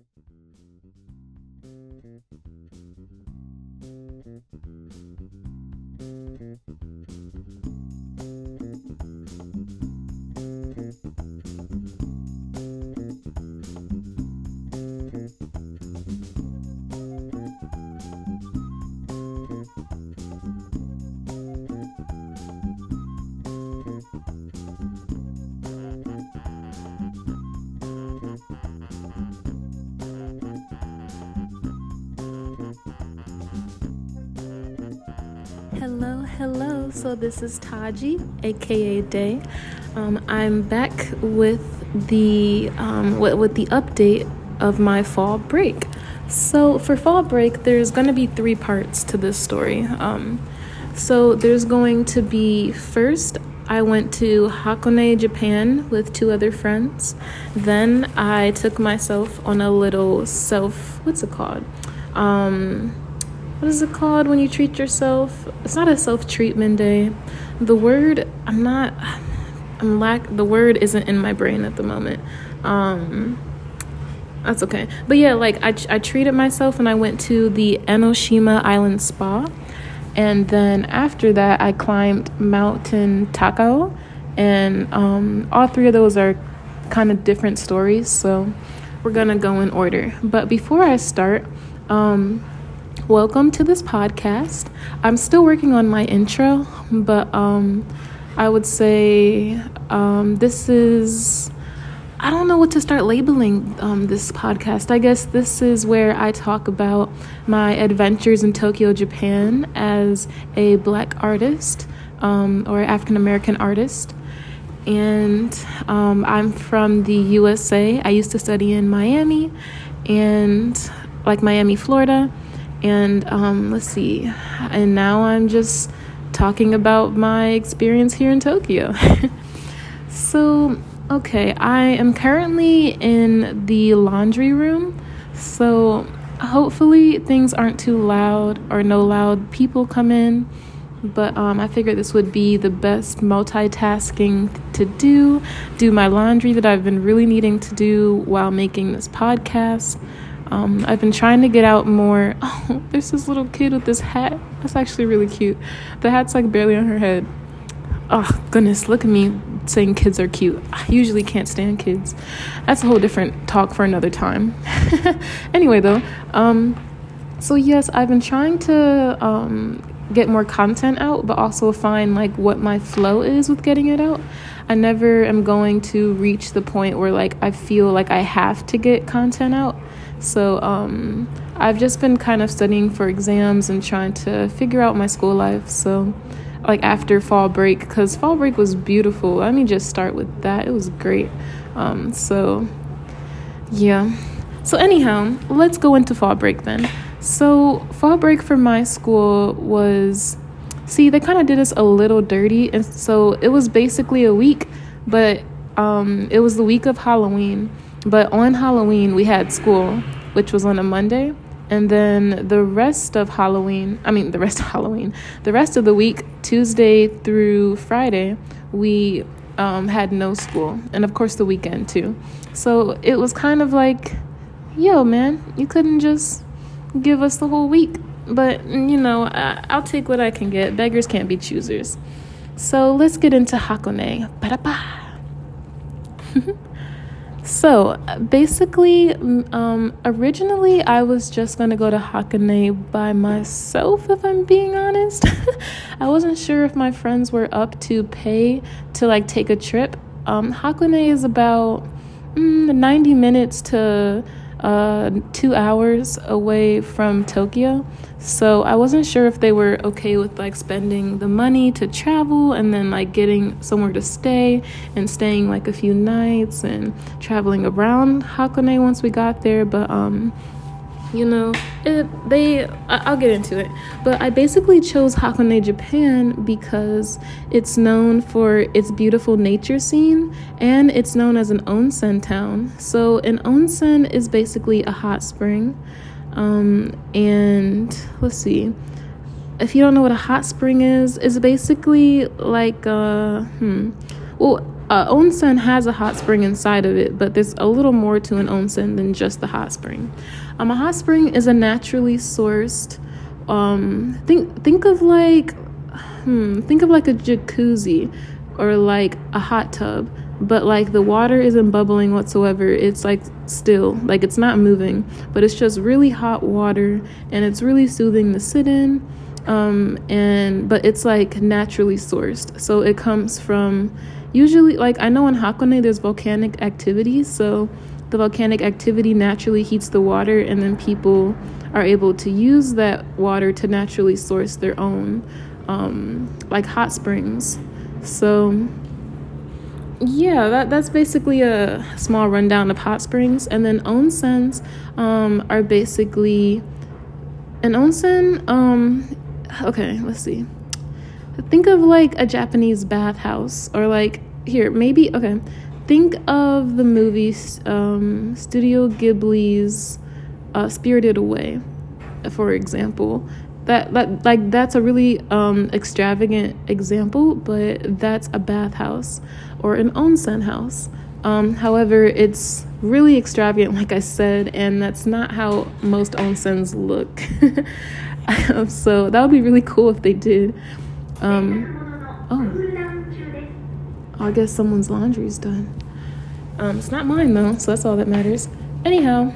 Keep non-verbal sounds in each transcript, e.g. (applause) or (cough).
Hello, hello. So this is Taji, aka Day. Um, I'm back with the um, with, with the update of my fall break. So for fall break, there's gonna be three parts to this story. Um, so there's going to be first. I went to Hakone, Japan with two other friends. Then I took myself on a little self, what's it called? Um, what is it called when you treat yourself? It's not a self treatment day. The word, I'm not, I'm lack, the word isn't in my brain at the moment. Um, that's okay. But yeah, like I, I treated myself and I went to the Enoshima Island Spa. And then after that, I climbed Mountain Takao. And um, all three of those are kind of different stories. So we're going to go in order. But before I start, um, welcome to this podcast. I'm still working on my intro, but um, I would say um, this is. I don't know what to start labeling um, this podcast. I guess this is where I talk about my adventures in Tokyo, Japan as a black artist um, or African American artist. And um, I'm from the USA. I used to study in Miami and like Miami, Florida and um, let's see, and now I'm just talking about my experience here in Tokyo. (laughs) so, okay, I am currently in the laundry room. So, hopefully, things aren't too loud or no loud people come in. But um, I figured this would be the best multitasking to do. Do my laundry that I've been really needing to do while making this podcast. Um, I've been trying to get out more. (laughs) Oh, there's this little kid with this hat. That's actually really cute. The hat's like barely on her head. Oh, goodness, look at me saying kids are cute. I usually can't stand kids. That's a whole different talk for another time. (laughs) anyway, though, um, so yes, I've been trying to um, get more content out, but also find like what my flow is with getting it out. I never am going to reach the point where like I feel like I have to get content out. So um, I've just been kind of studying for exams and trying to figure out my school life. So like after fall break, because fall break was beautiful. Let me just start with that. It was great. Um, so yeah. So anyhow, let's go into fall break then. So fall break for my school was see they kind of did us a little dirty and so it was basically a week but um, it was the week of halloween but on Halloween, we had school, which was on a Monday. And then the rest of Halloween, I mean, the rest of (laughs) Halloween, the rest of the week, Tuesday through Friday, we um, had no school. And of course, the weekend too. So it was kind of like, yo, man, you couldn't just give us the whole week. But, you know, I- I'll take what I can get. Beggars can't be choosers. So let's get into Hakone. Ba-da-ba. (laughs) So basically, um, originally I was just gonna go to Hakone by myself, if I'm being honest. (laughs) I wasn't sure if my friends were up to pay to like take a trip. Um, Hakone is about mm, 90 minutes to uh, two hours away from Tokyo. So I wasn't sure if they were okay with like spending the money to travel and then like getting somewhere to stay and staying like a few nights and traveling around Hakone once we got there. But um, you know it, they I, will get into it. But i basically chose hakone japan because it's known for its beautiful nature scene and it's known as an onsen town. So an onsen is basically a hot spring um, and let's see. If you don't know what a hot spring is it's basically like uh hmm. Well uh, onsen has a hot spring inside of it, but there's a little more to an onsen than just the hot spring. Um, a hot spring is a naturally sourced. Um, think think of like, hmm, think of like a jacuzzi or like a hot tub, but like the water isn't bubbling whatsoever. It's like still, like it's not moving, but it's just really hot water, and it's really soothing to sit in. Um, and but it's like naturally sourced, so it comes from usually like I know in Hakone there's volcanic activity, so the volcanic activity naturally heats the water and then people are able to use that water to naturally source their own um, like hot springs. So yeah, that that's basically a small rundown of hot springs, and then onsens um, are basically an onsen. Um, okay, let's see think of like a Japanese bathhouse or like here maybe okay think of the movie um, Studio Ghibli's uh, Spirited Away for example that, that like that's a really um, extravagant example but that's a bathhouse or an onsen house um, however it's really extravagant like I said and that's not how most onsens look (laughs) so that would be really cool if they did um, oh. I guess someone's laundry's done. Um, it's not mine though, so that's all that matters. Anyhow,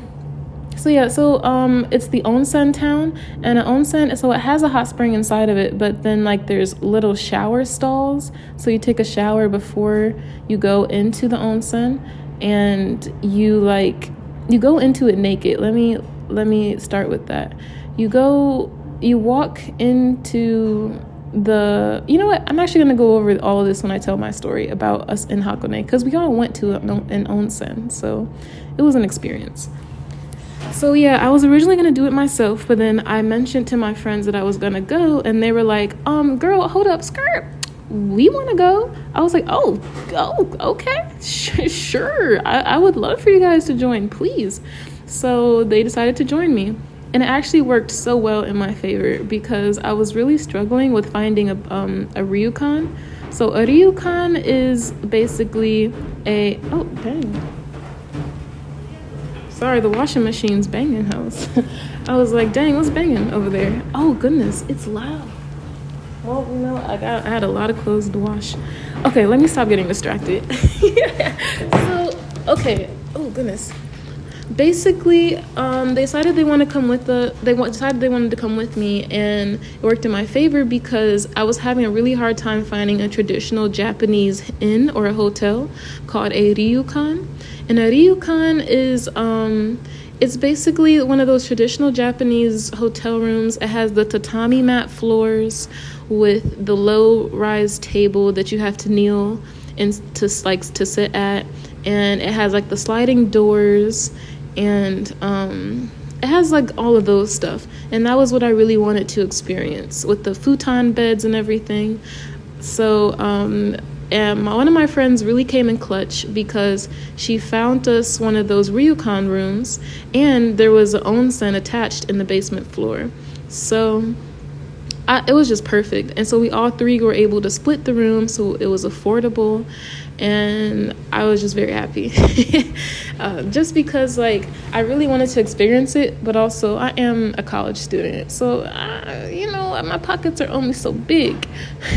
so yeah, so um, it's the onsen town, and an onsen, so it has a hot spring inside of it, but then like there's little shower stalls, so you take a shower before you go into the onsen, and you like you go into it naked. Let me let me start with that. You go, you walk into the you know what? I'm actually going to go over all of this when i tell my story about us in hakone because we all went to an onsen so it was an experience. So yeah i was originally going to do it myself but then i mentioned to my friends that i was going to go and they were like um girl hold up skirt. We want to go. I was like oh oh okay. Sure. I, I would love for you guys to join please. So they decided to join me and it actually worked so well in my favor because I was really struggling with finding a, um, a ryokan. So a ryokan is basically a oh dang. Sorry, the washing machine's banging house. (laughs) I was like, dang, what's banging over there? Oh goodness, it's loud. Well, you know, I got I had a lot of clothes to wash. Okay, let me stop getting distracted. (laughs) so okay. Oh goodness basically um, they decided they want to come with the they decided they wanted to come with me and it worked in my favor because i was having a really hard time finding a traditional japanese inn or a hotel called a ryokan. And a ryokan is um, it's basically one of those traditional japanese hotel rooms. It has the tatami mat floors with the low rise table that you have to kneel and to like to sit at. And it has like the sliding doors and um, it has like all of those stuff. And that was what i really wanted to experience with the futon beds and everything. So um, and my, one of my friends really came in clutch because she found us one of those ryokan rooms and there was an onsen attached in the basement floor. So I, it was just perfect. And so we all three were able to split the room so it was affordable. And I was just very happy. (laughs) uh, just because, like, I really wanted to experience it, but also I am a college student, so I, you know, my pockets are only so big.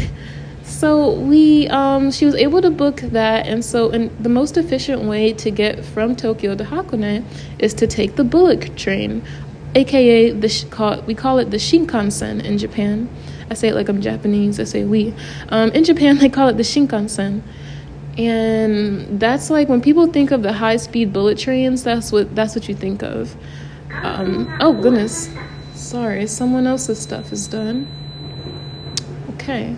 (laughs) so we, um, she was able to book that, and so and the most efficient way to get from Tokyo to Hakone is to take the bullet train, aka the call, we call it the Shinkansen in Japan. I say it like I'm Japanese. I say we. Um, in Japan, they call it the Shinkansen and that's like when people think of the high speed bullet trains that's what that's what you think of um, oh goodness sorry someone else's stuff is done okay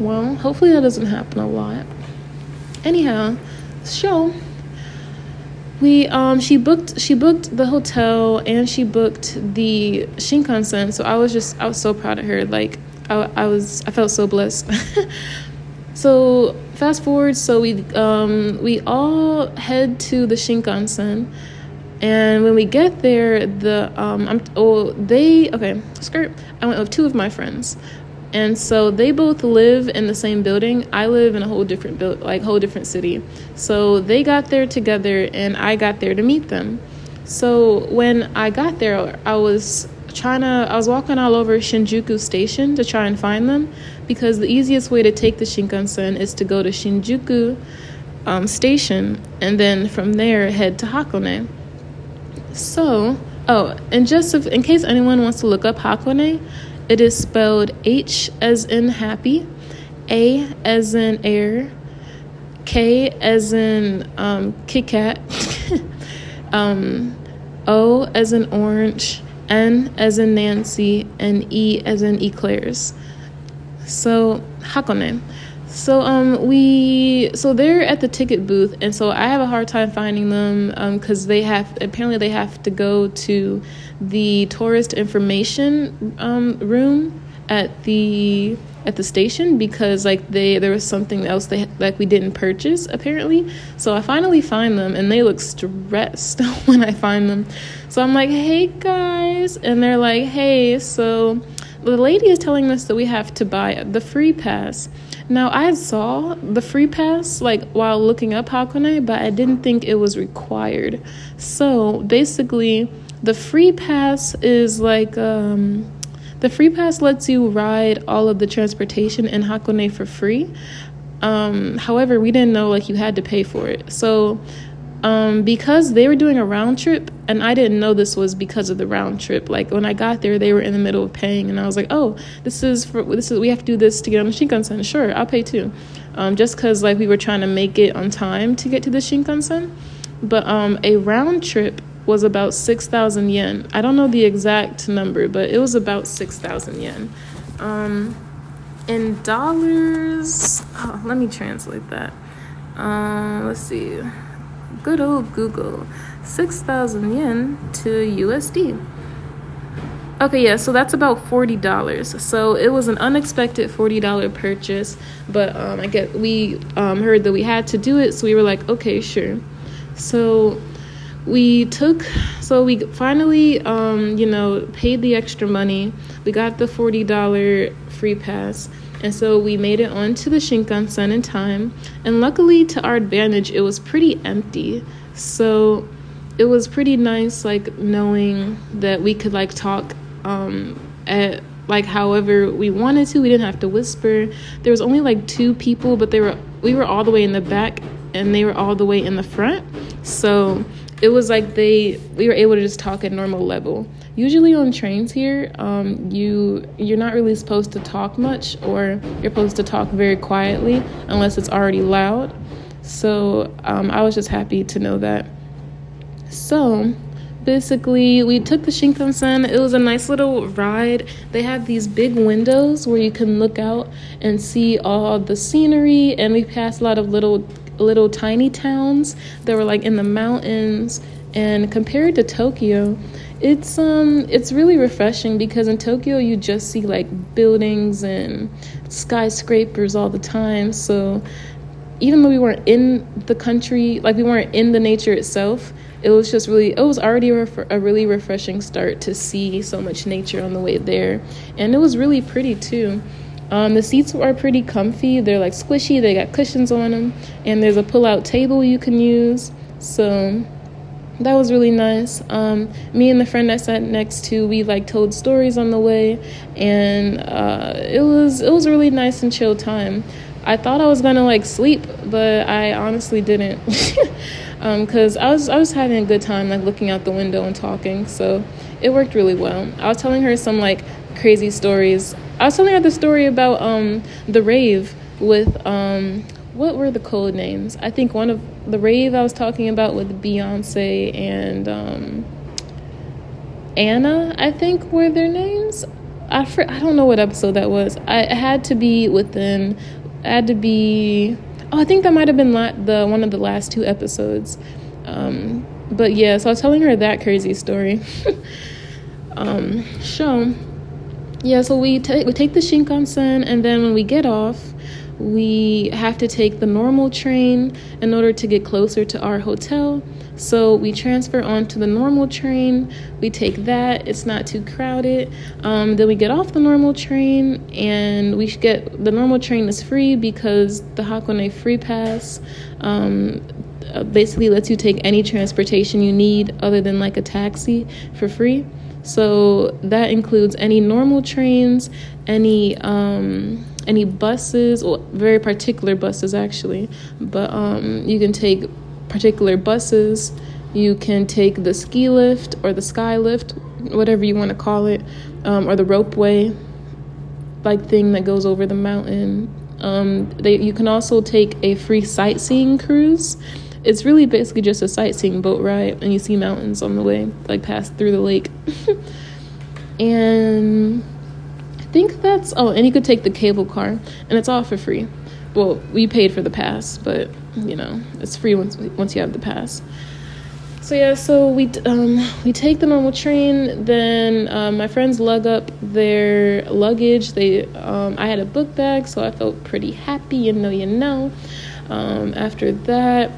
well hopefully that doesn't happen a lot anyhow so we um she booked she booked the hotel and she booked the shinkansen so i was just i was so proud of her like i, I was i felt so blessed (laughs) So fast forward, so we um, we all head to the Shinkansen, and when we get there, the um, I'm oh they okay skirt. I went with two of my friends. And so they both live in the same building. I live in a whole different build, like whole different city. So they got there together, and I got there to meet them. So when I got there, I was trying to I was walking all over Shinjuku station to try and find them because the easiest way to take the Shinkansen is to go to Shinjuku um, station and then from there head to Hakone. So, oh, and just if, in case anyone wants to look up Hakone, it is spelled H as in happy, A as in air, K as in um, Kit Kat, (laughs) um, O as in orange, N as in Nancy, and E as in eclairs. So, Hakone. So um we so they're at the ticket booth and so I have a hard time finding them um cuz they have apparently they have to go to the tourist information um room at the at the station because like they there was something else they like we didn't purchase apparently. So I finally find them and they look stressed (laughs) when I find them. So I'm like, "Hey guys." And they're like, "Hey, so the lady is telling us that we have to buy the free pass." Now I saw the free pass like while looking up Hakone, but I didn't think it was required. So basically, the free pass is like um, the free pass lets you ride all of the transportation in Hakone for free. Um, however, we didn't know like you had to pay for it. So um, because they were doing a round trip and I didn't know this was because of the round trip. Like when I got there, they were in the middle of paying, and I was like, "Oh, this is for this is we have to do this to get on the Shinkansen. Sure, I'll pay too." Um, just because like we were trying to make it on time to get to the Shinkansen, but um, a round trip was about six thousand yen. I don't know the exact number, but it was about six thousand yen. Um, in dollars, oh, let me translate that. Um, let's see good old Google. 6,000 yen to USD. Okay, yeah, so that's about $40. So it was an unexpected $40 purchase, but um, I get we um, heard that we had to do it, so we were like, okay, sure. So we took, so we finally, um, you know, paid the extra money. We got the $40 free pass and so we made it onto the Shinkansen in time. And luckily, to our advantage, it was pretty empty. So it was pretty nice, like knowing that we could like talk um, at like however we wanted to. We didn't have to whisper. There was only like two people, but they were we were all the way in the back and they were all the way in the front. So it was like they we were able to just talk at normal level. Usually on trains here um, you you're not really supposed to talk much or you're supposed to talk very quietly unless it's already loud. So um, i was just happy to know that. So basically we took the shinkansen it was a nice little ride. They have these big windows where you can look out and see all the scenery and we passed a lot of little little tiny towns that were like in the mountains and compared to tokyo it's um it's really refreshing because in Tokyo you just see like buildings and skyscrapers all the time. So even though we weren't in the country, like we weren't in the nature itself, it was just really it was already a, a really refreshing start to see so much nature on the way there, and it was really pretty too. Um, the seats are pretty comfy. They're like squishy. They got cushions on them, and there's a pull-out table you can use. So that was really nice. Um, me and the friend I sat next to, we like told stories on the way, and uh, it was it was a really nice and chill time. I thought I was gonna like sleep, but I honestly didn't, because (laughs) um, I was I was having a good time like looking out the window and talking. So it worked really well. I was telling her some like crazy stories. I was telling her the story about um the rave with um what were the code names? I think one of the rave I was talking about with Beyonce and um, Anna, I think were their names. I fr- I don't know what episode that was. I had to be within. It had to be. Oh, I think that might have been la- the one of the last two episodes. Um, but yeah, so I was telling her that crazy story. (laughs) um, so yeah, so we take we take the Shinkansen, and then when we get off we have to take the normal train in order to get closer to our hotel. So we transfer onto the normal train. We take that. It's not too crowded. Um, then we get off the normal train, and we get the normal train is free because the Hakone Free Pass um, basically lets you take any transportation you need other than like a taxi for free. So that includes any normal trains, any um, any buses, or very particular buses actually. But um, you can take particular buses. You can take the ski lift or the sky lift, whatever you want to call it, um, or the ropeway like thing that goes over the mountain. Um, they, you can also take a free sightseeing cruise it's really basically just a sightseeing boat ride and you see mountains on the way like pass through the lake. (laughs) And i think that's oh and you could take the cable car and it's all for free. Well we paid for the pass but you know it's free once once you have the pass. So yeah so we um, we take the normal train then um, my friends lug up their luggage. They um, i had a book bag so i felt pretty happy you know you know. Um, after that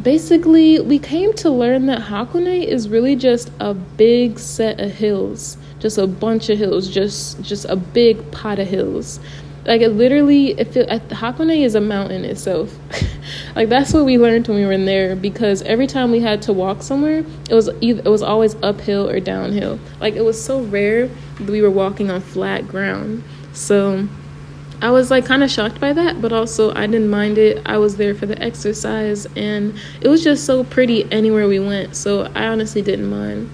basically we came to learn that Hakone is really just a big set of hills, just a bunch of hills, just just a big pot of hills. Like it literally, it, Hakone is a mountain itself. (laughs) like that's what we learned when we were in there because every time we had to walk somewhere, it was either it was always uphill or downhill. Like it was so rare that we were walking on flat ground. So I was like kind of shocked by that, but also I didn't mind it. I was there for the exercise and it was just so pretty anywhere we went. So I honestly didn't mind.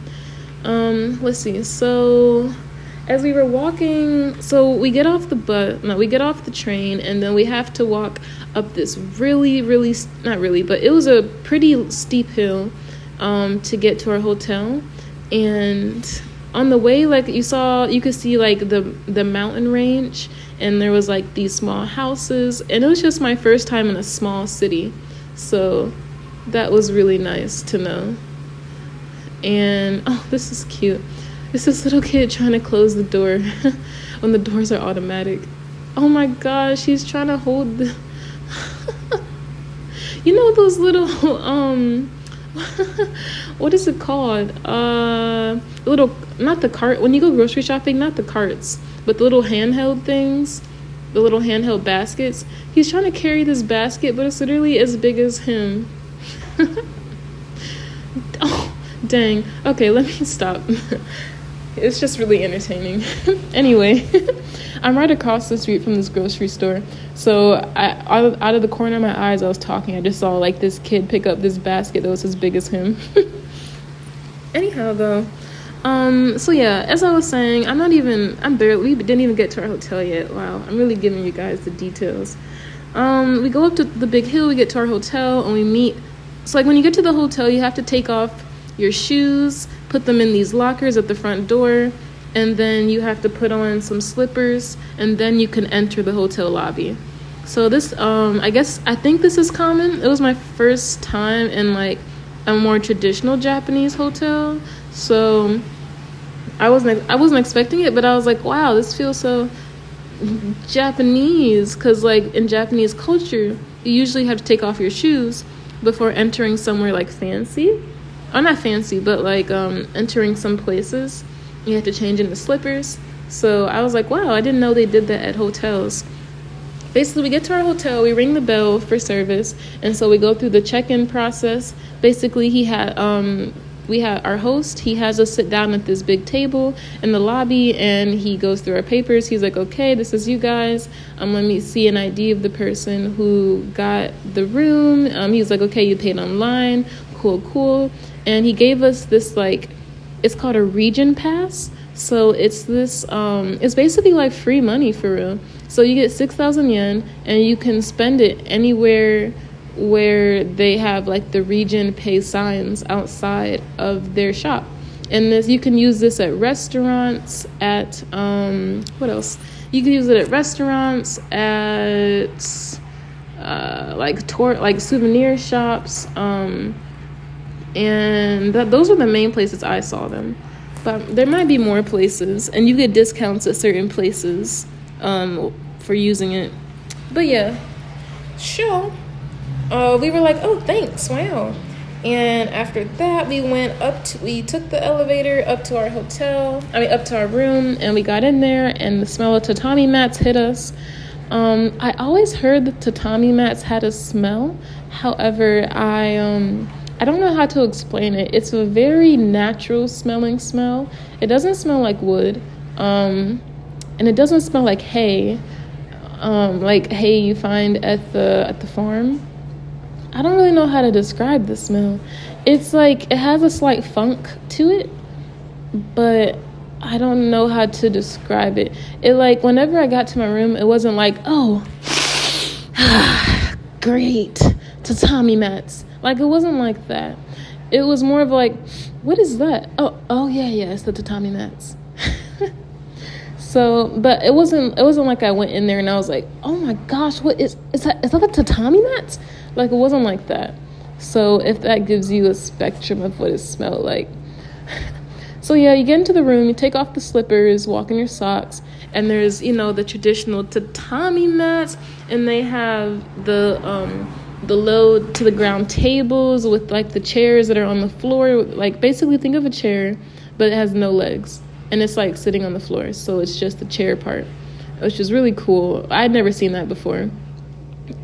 Um, let's see. So as we were walking, so we get off the bus, no, we get off the train and then we have to walk up this really really not really, but it was a pretty steep hill um, to get to our hotel and on the way like you saw you could see like the the mountain range and there was like these small houses and it was just my first time in a small city. So that was really nice to know. And (laughs) oh this is cute. It's this little kid trying to close the door (laughs) when the doors are automatic. Oh my gosh he's trying to hold the (laughs) you know those little um what is it called? Uh, little not the cart when you go grocery shopping, not the carts, but the little handheld things, the little handheld baskets. He's trying to carry this basket, but it's literally as big as him. (laughs) oh, dang. Okay, let me stop. (laughs) it's just really entertaining. (laughs) anyway, I'm right across the street from this grocery store. So I, out of, out of the corner of my eyes, I was talking. I just saw like this kid pick up this basket that was as big as him. Anyhow, though, um, so yeah, as I was saying, I'm not even. I'm barely. We didn't even get to our hotel yet. Wow, I'm really giving you guys the details. Um, we go up to the big hill. We get to our hotel and we meet. So like when you get to the hotel, you have to take off your shoes, put them in these lockers at the front door, and then you have to put on some slippers, and then you can enter the hotel lobby. So this, um, I guess, I think this is common. It was my first time in like a more traditional Japanese hotel. So I wasn't I wasn't expecting it, but I was like, wow, this feels so Japanese cuz like in Japanese culture, you usually have to take off your shoes before entering somewhere like fancy. Or not fancy, but like um entering some places. You have to change into slippers. So I was like, wow, I didn't know they did that at hotels. Basically, we get to our hotel, we ring the bell for service, and so we go through the check-in process. Basically, he had um we have our host he has us sit down at this big table in the lobby and he goes through our papers. He's like okay this is you guys. Um let me see an id of the person who got the room. Um he was like okay you paid online. Cool cool. And he gave us this like it's called a region pass. So it's this um it's basically like free money for real. So you get 6000 yen and you can spend it anywhere where they have like the region pay signs outside of their shop. And this you can use this at restaurants, at um, what else? You can use it at restaurants, at uh, like tour, like souvenir shops, um, and that, those were the main places I saw them. But there might be more places, and you get discounts at certain places um, for using it. But yeah, sure uh, we were like, oh, thanks, wow. And after that, we went up to, we took the elevator up to our hotel, I mean, up to our room, and we got in there, and the smell of tatami mats hit us. Um, I always heard that tatami mats had a smell. However, I, um, I don't know how to explain it. It's a very natural smelling smell. It doesn't smell like wood, um, and it doesn't smell like hay, um, like hay you find at the at the farm I don't really know how to describe the smell. It's like it has a slight funk to it, but I don't know how to describe it. It like whenever I got to my room, it wasn't like, oh, (sighs) great tatami mats. Like it wasn't like that. It was more of like, what is that? Oh, oh yeah, yeah, it's the tatami mats. (laughs) so, but it wasn't. It wasn't like I went in there and I was like, oh my gosh, what is is that? Is that the tatami mats? Like it wasn't like that. So if that gives you a spectrum of what it smelled like. (laughs) so yeah, you get into the room, you take off the slippers, walk in your socks, and there's, you know, the traditional tatami mats, and they have the um the low to the ground tables with like the chairs that are on the floor. Like basically think of a chair, but it has no legs. And it's like sitting on the floor. So it's just the chair part. Which is really cool. I'd never seen that before.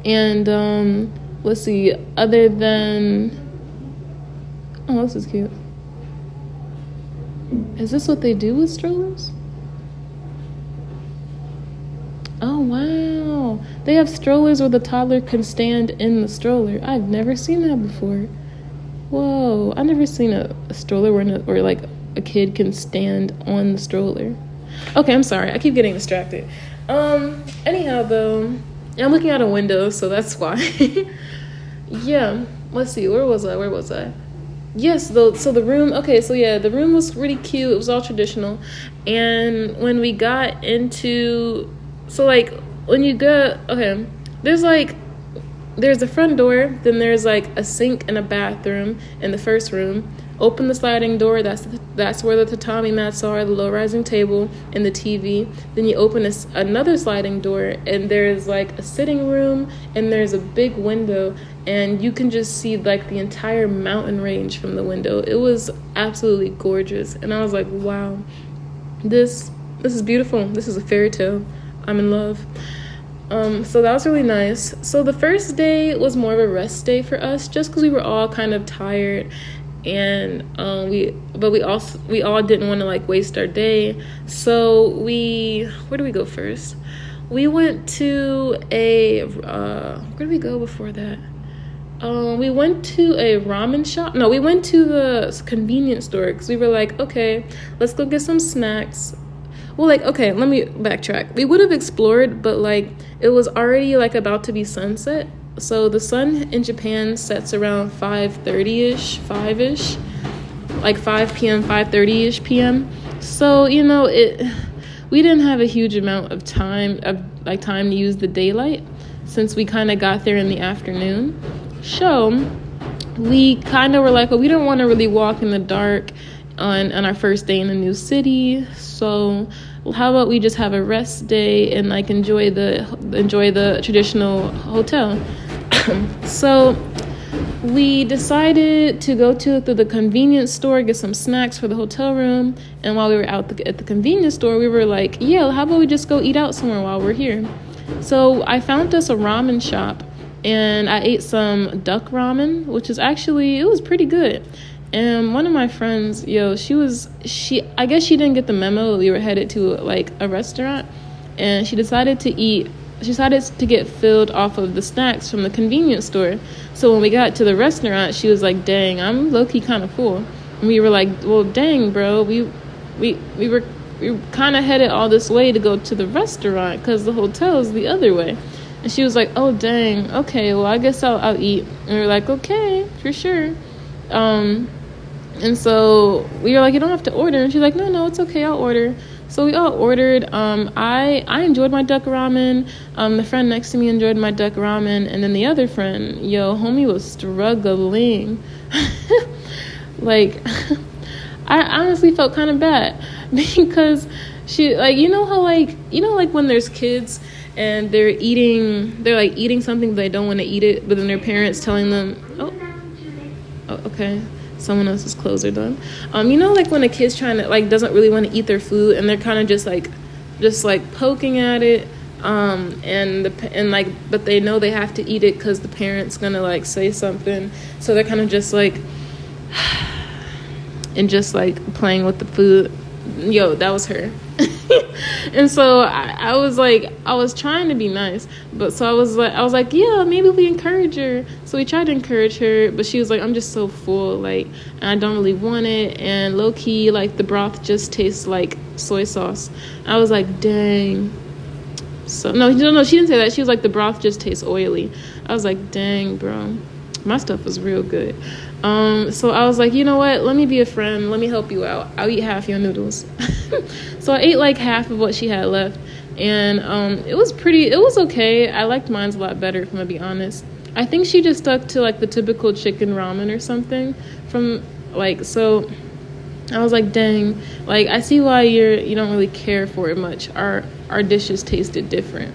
And um let's see, other than. Oh, this is cute. Is this what they do with strollers? Oh, wow. They have strollers where the toddler can stand in the stroller. I've never seen that before. Whoa, I've never seen a, a stroller where, where like a kid can stand on the stroller. Okay, I'm sorry. I keep getting distracted. Um, anyhow, though, I'm looking out a window, so that's (laughs) why. yeah let's see where was i where was i yes the so the room okay so yeah the room was really cute it was all traditional and when we got into so like when you go okay there's like there's a front door then there's like a sink and a bathroom in the first room Open the sliding door. That's the, that's where the tatami mats are, the low rising table, and the TV. Then you open a, another sliding door, and there's like a sitting room, and there's a big window, and you can just see like the entire mountain range from the window. It was absolutely gorgeous, and I was like, wow, this this is beautiful. This is a fairy tale. I'm in love. Um, so that was really nice. So the first day was more of a rest day for us, just because we were all kind of tired and um, we but we also we all didn't want to like waste our day. So we where do we go first? We went to a uh, where did we go before that? Um, we went to a ramen shop. No we went to the convenience store because we were like okay let's go get some snacks. Well like okay let me backtrack. We would have explored but like it was already like about to be sunset so the sun in Japan sets around 5:30ish, 5ish, like 5 p.m., 5:30ish p.m. So, you know, it we didn't have a huge amount of time of like time to use the daylight since we kind of got there in the afternoon. So, we kind of were like, well, we don't want to really walk in the dark on on our first day in a new city. So, how about we just have a rest day and like enjoy the enjoy the traditional hotel (coughs) so we decided to go to the, the, convenience store, get some snacks for the hotel room. And while we were out the, at the convenience store, we were like, yeah, how about we just go eat out somewhere while we're here? So I found us a ramen shop and I ate some duck ramen, which is actually, it was pretty good. And one of my friends, yo, she was, she, I guess she didn't get the memo we were headed to like a restaurant and she decided to eat she decided to get filled off of the snacks from the convenience store. So when we got to the restaurant, she was like, "Dang, I'm low key kind of full." And we were like, "Well, dang, bro, we we we were we kind of headed all this way to go to the restaurant because the hotel is the other way." And she was like, "Oh, dang, okay, well, I guess I'll I'll eat." And we were like, "Okay, for sure." Um, and so we were like, "You don't have to order." And she's like, "No, no, it's okay, I'll order." So we all ordered. Um, I I enjoyed my duck ramen. Um, the friend next to me enjoyed my duck ramen, and then the other friend, yo, homie was struggling. (laughs) like, (laughs) I honestly felt kind of bad (laughs) because she like you know how like you know like when there's kids and they're eating they're like eating something they don't want to eat it, but then their parents telling them, oh, oh okay someone else's clothes are done. Um you know like when a kid's trying to like doesn't really want to eat their food and they're kind of just like just like poking at it um and the and like but they know they have to eat it because the parents gonna like say something. So they're kind of just like (sighs) and just like playing with the food yo that was her. (laughs) And so I, I, was like i was trying to be nice but so i was like i was like yeah maybe we encourage her. So we tried to encourage her but she was like i'm just so full like and i don't really want it. And low-key like the broth just tastes like soy sauce. I was like dang. So no no no she didn't say that. She was like the broth just tastes oily. I was like dang bro. My stuff was real good um, so I was like, you know what? Let me be a friend. Let me help you out. I'll eat half your noodles. (laughs) so I ate like half of what she had left, and um, it was pretty. It was okay. I liked mine's a lot better, if I'm gonna be honest. I think she just stuck to like the typical chicken ramen or something from like so. I was like, dang, like I see why you're you don't really care for it much. Our our dishes tasted different.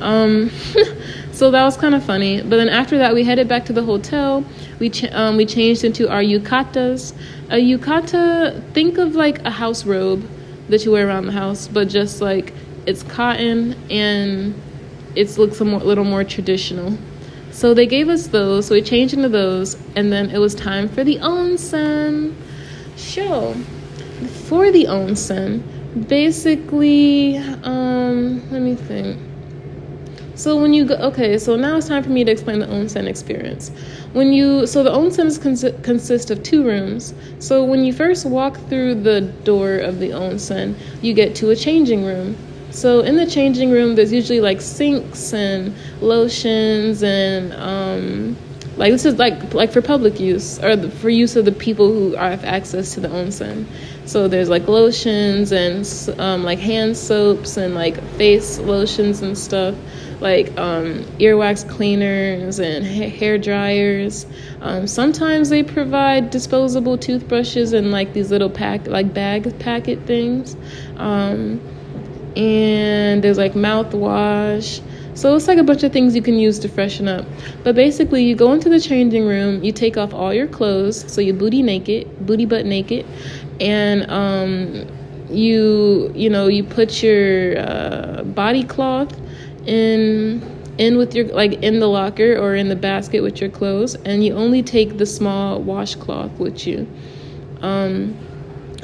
Um, (laughs) so that was kind of funny. But then after that, we headed back to the hotel. We ch- um, we changed into our yukatas. A yukata, think of like a house robe that you wear around the house, but just like it's cotton and it looks a more, little more traditional. So they gave us those. So we changed into those, and then it was time for the onsen show. For the onsen, basically, um, let me think so when you go, okay, so now it's time for me to explain the onsen experience. When you, so the onsen cons- consist of two rooms. So when you first walk through the door of the onsen, you get to a changing room. So in the changing room, there's usually like sinks and lotions and um, like this is like like for public use or the, for use of the people who have access to the onsen. So there's like lotions and um, like hand soaps and like face lotions and stuff like um, earwax cleaners and ha- hair dryers. Um, sometimes they provide disposable toothbrushes and like these little pack like bag packet things. Um, and there's like mouthwash. So it's like a bunch of things you can use to freshen up. But basically, you go into the changing room, you take off all your clothes, so you booty naked, booty butt naked, and um, you you know you put your uh, body cloth in in with your like in the locker or in the basket with your clothes and you only take the small washcloth with you. Um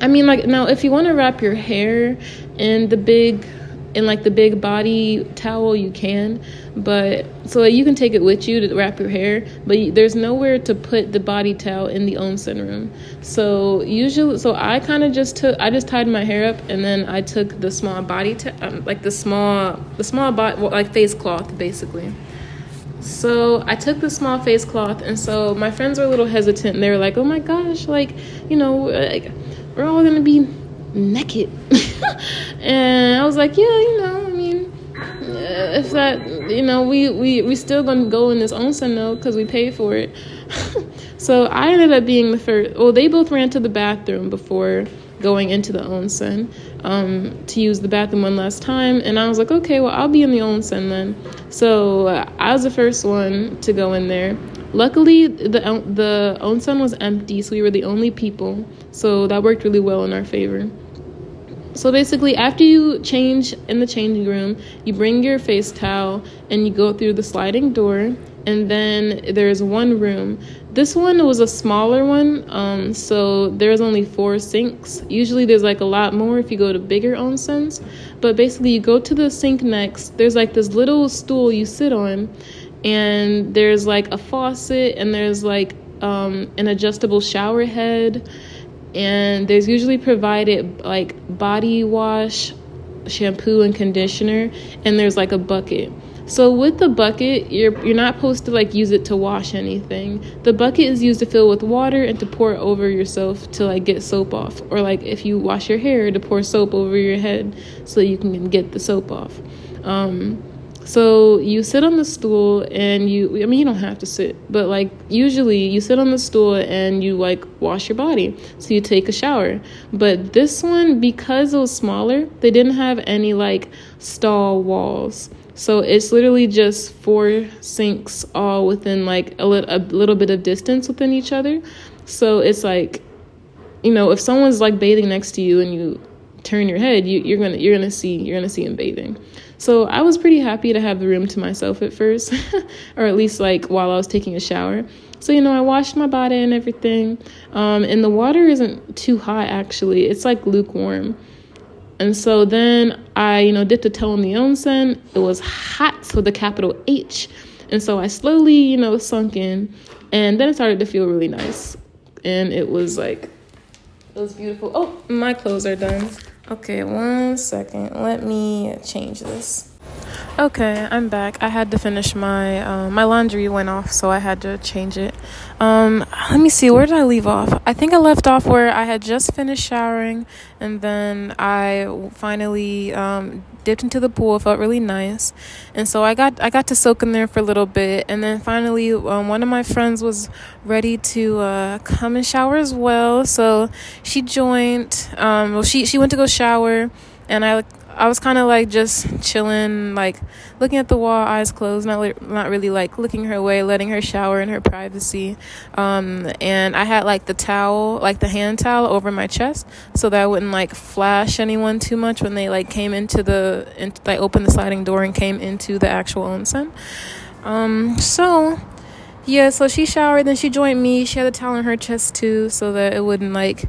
i mean like now if you want to wrap your hair in the big in like the big body towel you can but so you can take it with you to wrap your hair but there's nowhere to put the body towel in the onsen room so usually so i kind of just took i just tied my hair up and then i took the small body t- um, like the small the small body like face cloth basically. So I took the small face cloth, and so my friends were a little hesitant. And they were like, "Oh my gosh, like you know, like, we're all gonna be naked," (laughs) and I was like, "Yeah, you know, I mean, if that you know we we we still gonna go in this onsen though because we paid for it (laughs) so i ended up being the first well they both ran to the bathroom before going into the onsen um, to use the bathroom one last time and i was like okay well i'll be in the onsen then so uh, i was the first one to go in there luckily the the onsen was empty so we were the only people so that worked really well in our favor so basically, after you change in the changing room, you bring your face towel and you go through the sliding door. And then there's one room. This one was a smaller one, um, so there's only four sinks. Usually, there's like a lot more if you go to bigger onsens. But basically, you go to the sink next. There's like this little stool you sit on, and there's like a faucet, and there's like um, an adjustable shower head and there's usually provided like body wash, shampoo and conditioner, and there's like a bucket. So with the bucket, you're you're not supposed to like use it to wash anything. The bucket is used to fill with water and to pour over yourself to like get soap off, or like if you wash your hair to pour soap over your head so you can get the soap off. Um, so you sit on the stool and you, I mean, you don't have to sit, but like usually you sit on the stool and you like wash your body. So you take a shower. But this one, because it was smaller, they didn't have any like stall walls. So it's literally just four sinks all within like a, li- a little bit of distance within each other. So it's like, you know, if someone's like bathing next to you and you turn your head, you, you're gonna you're gonna see you're gonna see him bathing. So I was pretty happy to have the room to myself at first, (laughs) or at least like while I was taking a shower. So you know, I washed my body and everything, um, and the water isn't too hot actually. It's like lukewarm. And so then I, you know, dipped a toe in the onsen. It was hot with a capital H. And so I slowly, you know, sunk in. And then it started to feel really nice. And it was like, it was beautiful. Oh, my clothes are done. Okay, one second. Let me change this. Okay, I'm back. I had to finish my um, my laundry went off, so I had to change it. Um, let me see, where did I leave off? I think I left off where I had just finished showering, and then I finally um, dipped into the pool. It felt really nice, and so I got I got to soak in there for a little bit, and then finally um, one of my friends was ready to uh, come and shower as well, so she joined. Um, well, she she went to go shower, and I I was kind of like just chilling, like looking at the wall, eyes closed, not li- not really like looking her way, letting her shower in her privacy. Um, and I had like the towel, like the hand towel, over my chest, so that I wouldn't like flash anyone too much when they like came into the, in, like opened the sliding door and came into the actual onsen. Um, so yeah, so she showered, then she joined me. She had the towel on her chest too, so that it wouldn't like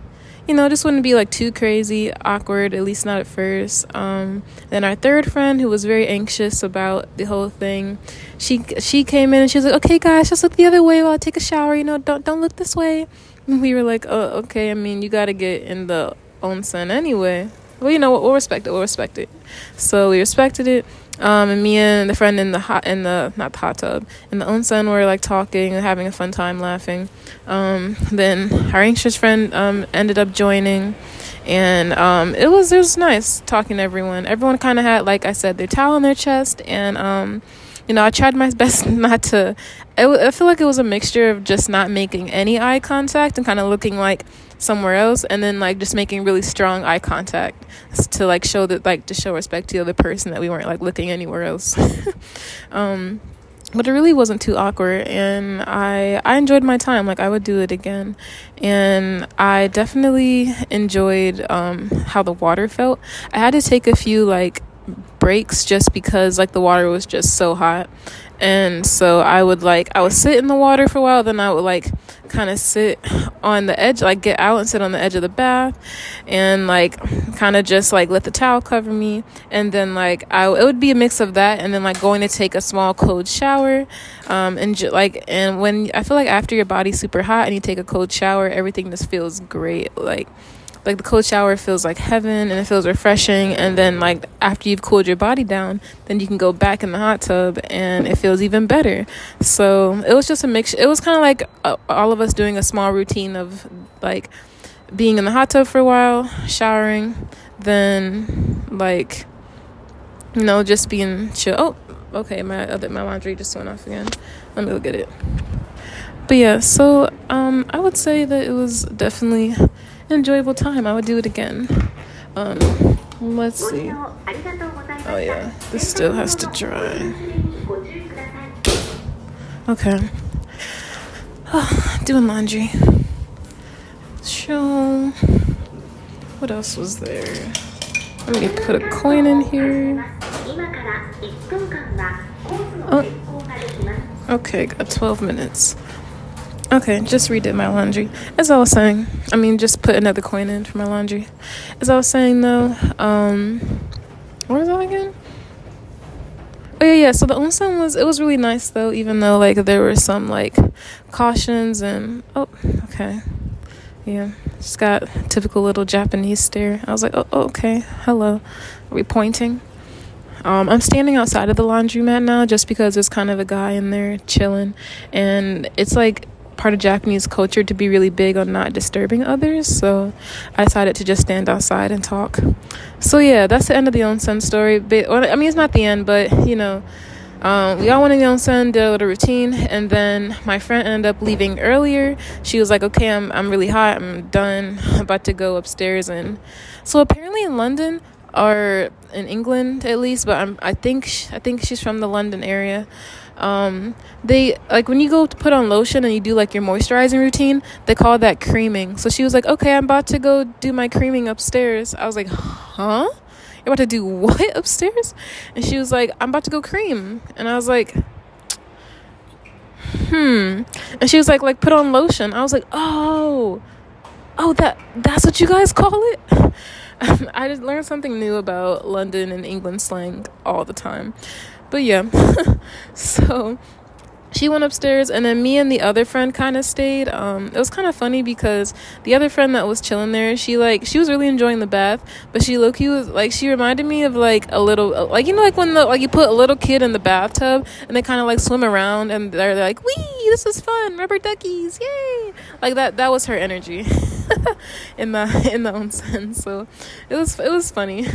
you know, just wouldn't be like too crazy, awkward, at least not at first. Um, then our third friend, who was very anxious about the whole thing, she she came in and she was like, "Okay, guys, just look the other way while I take a shower. You know, don't don't look this way." And we were like, "Oh, okay. I mean, you got to get in the onsen anyway." Well, you know, what? we'll respect it. We'll respect it. So we respected it. Um, and me and the friend in the hot in the not the hot tub in the onsen were like talking and having a fun time laughing. Um, then our anxious friend um, ended up joining, and um, it was it was nice talking to everyone. Everyone kind of had like I said their towel on their chest, and um, you know I tried my best (laughs) not to. It, I feel like it was a mixture of just not making any eye contact and kind of looking like somewhere else and then like just making really strong eye contact to like show that like to show respect to the other person that we weren't like looking anywhere else (laughs) um but it really wasn't too awkward and i i enjoyed my time like i would do it again and i definitely enjoyed um how the water felt i had to take a few like breaks just because like the water was just so hot. And so i would like i would sit in the water for a while then i would like kind of sit on the edge like get out and sit on the edge of the bath and like kind of just like let the towel cover me. And then like i it would be a mix of that and then like going to take a small cold shower um and ju- like and when i feel like after your body's super hot and you take a cold shower everything just feels great like like the cold shower feels like heaven and it feels refreshing and then like after you've cooled your body down then you can go back in the hot tub and it feels even better. So it was just a mix it was kind of like uh, all of us doing a small routine of like being in the hot tub for a while showering then like you know just being chill. Oh okay my other my laundry just went off again. Let me go get it. But yeah so um i would say that it was definitely enjoyable time. I would do it again. Um, let's see. Oh yeah, this still has to dry. Okay. Oh, doing laundry. Show. What else was there? Let me put a coin in here. Oh. Okay, got 12 minutes. Okay, just redid my laundry. As I was saying, I mean, just put another coin in for my laundry. As I was saying, though, um, where was that again? Oh yeah, yeah. So the onsen was it was really nice though, even though like there were some like cautions and oh, okay, yeah, just got typical little Japanese stare. I was like, oh, oh okay, hello, are we pointing? Um, I'm standing outside of the laundromat now just because there's kind of a guy in there chilling, and it's like part of Japanese culture to be really big on not disturbing others. So I decided to just stand outside and talk. So yeah, that's the end of the onsen story. But I mean, it's not the end, but you know. Um, we all went in the onsen, did a little routine, and then my friend ended up leaving earlier. She was like, "Okay, I'm I'm really hot. I'm done. I'm (laughs) about to go upstairs." And so apparently in London, or in England at least, but I'm I think I think she's from the London area. Um, they like when you go to put on lotion and you do like your moisturizing routine, they call that creaming. So she was like, "Okay, I'm about to go do my creaming upstairs." I was like, "Huh? You're about to do (laughs) what upstairs?" And she was like, "I'm about to go cream," and I was like hmm and she was like like put on lotion i was like oh oh that that's what you guys call it (laughs) i just learned something new about london and england slang all the time but yeah. (laughs) So she went upstairs and then me and the other friend kind of stayed. Um it was kind of funny because the other friend that was chilling there she like she was really enjoying the bath but she look he was like she reminded me of like a little like you know like when the like you put a little kid in the bathtub and they kind of like swim around and they're, they're like wee this is fun rubber duckies yay! Like that that was her energy (laughs) in the in the own (laughs) sense. So it was it was funny.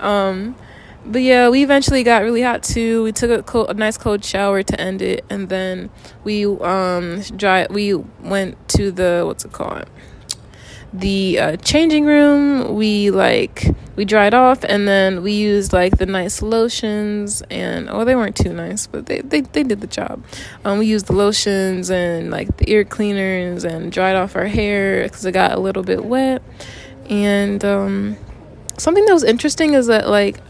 Um but yeah, we eventually got really hot too. We took a, cold, a nice cold shower to end it, and then we um dry. We went to the what's it called? The uh, changing room. We like we dried off, and then we used like the nice lotions, and oh, they weren't too nice, but they they they did the job. Um, we used the lotions and like the ear cleaners, and dried off our hair because it got a little bit wet, and um something that was interesting is that like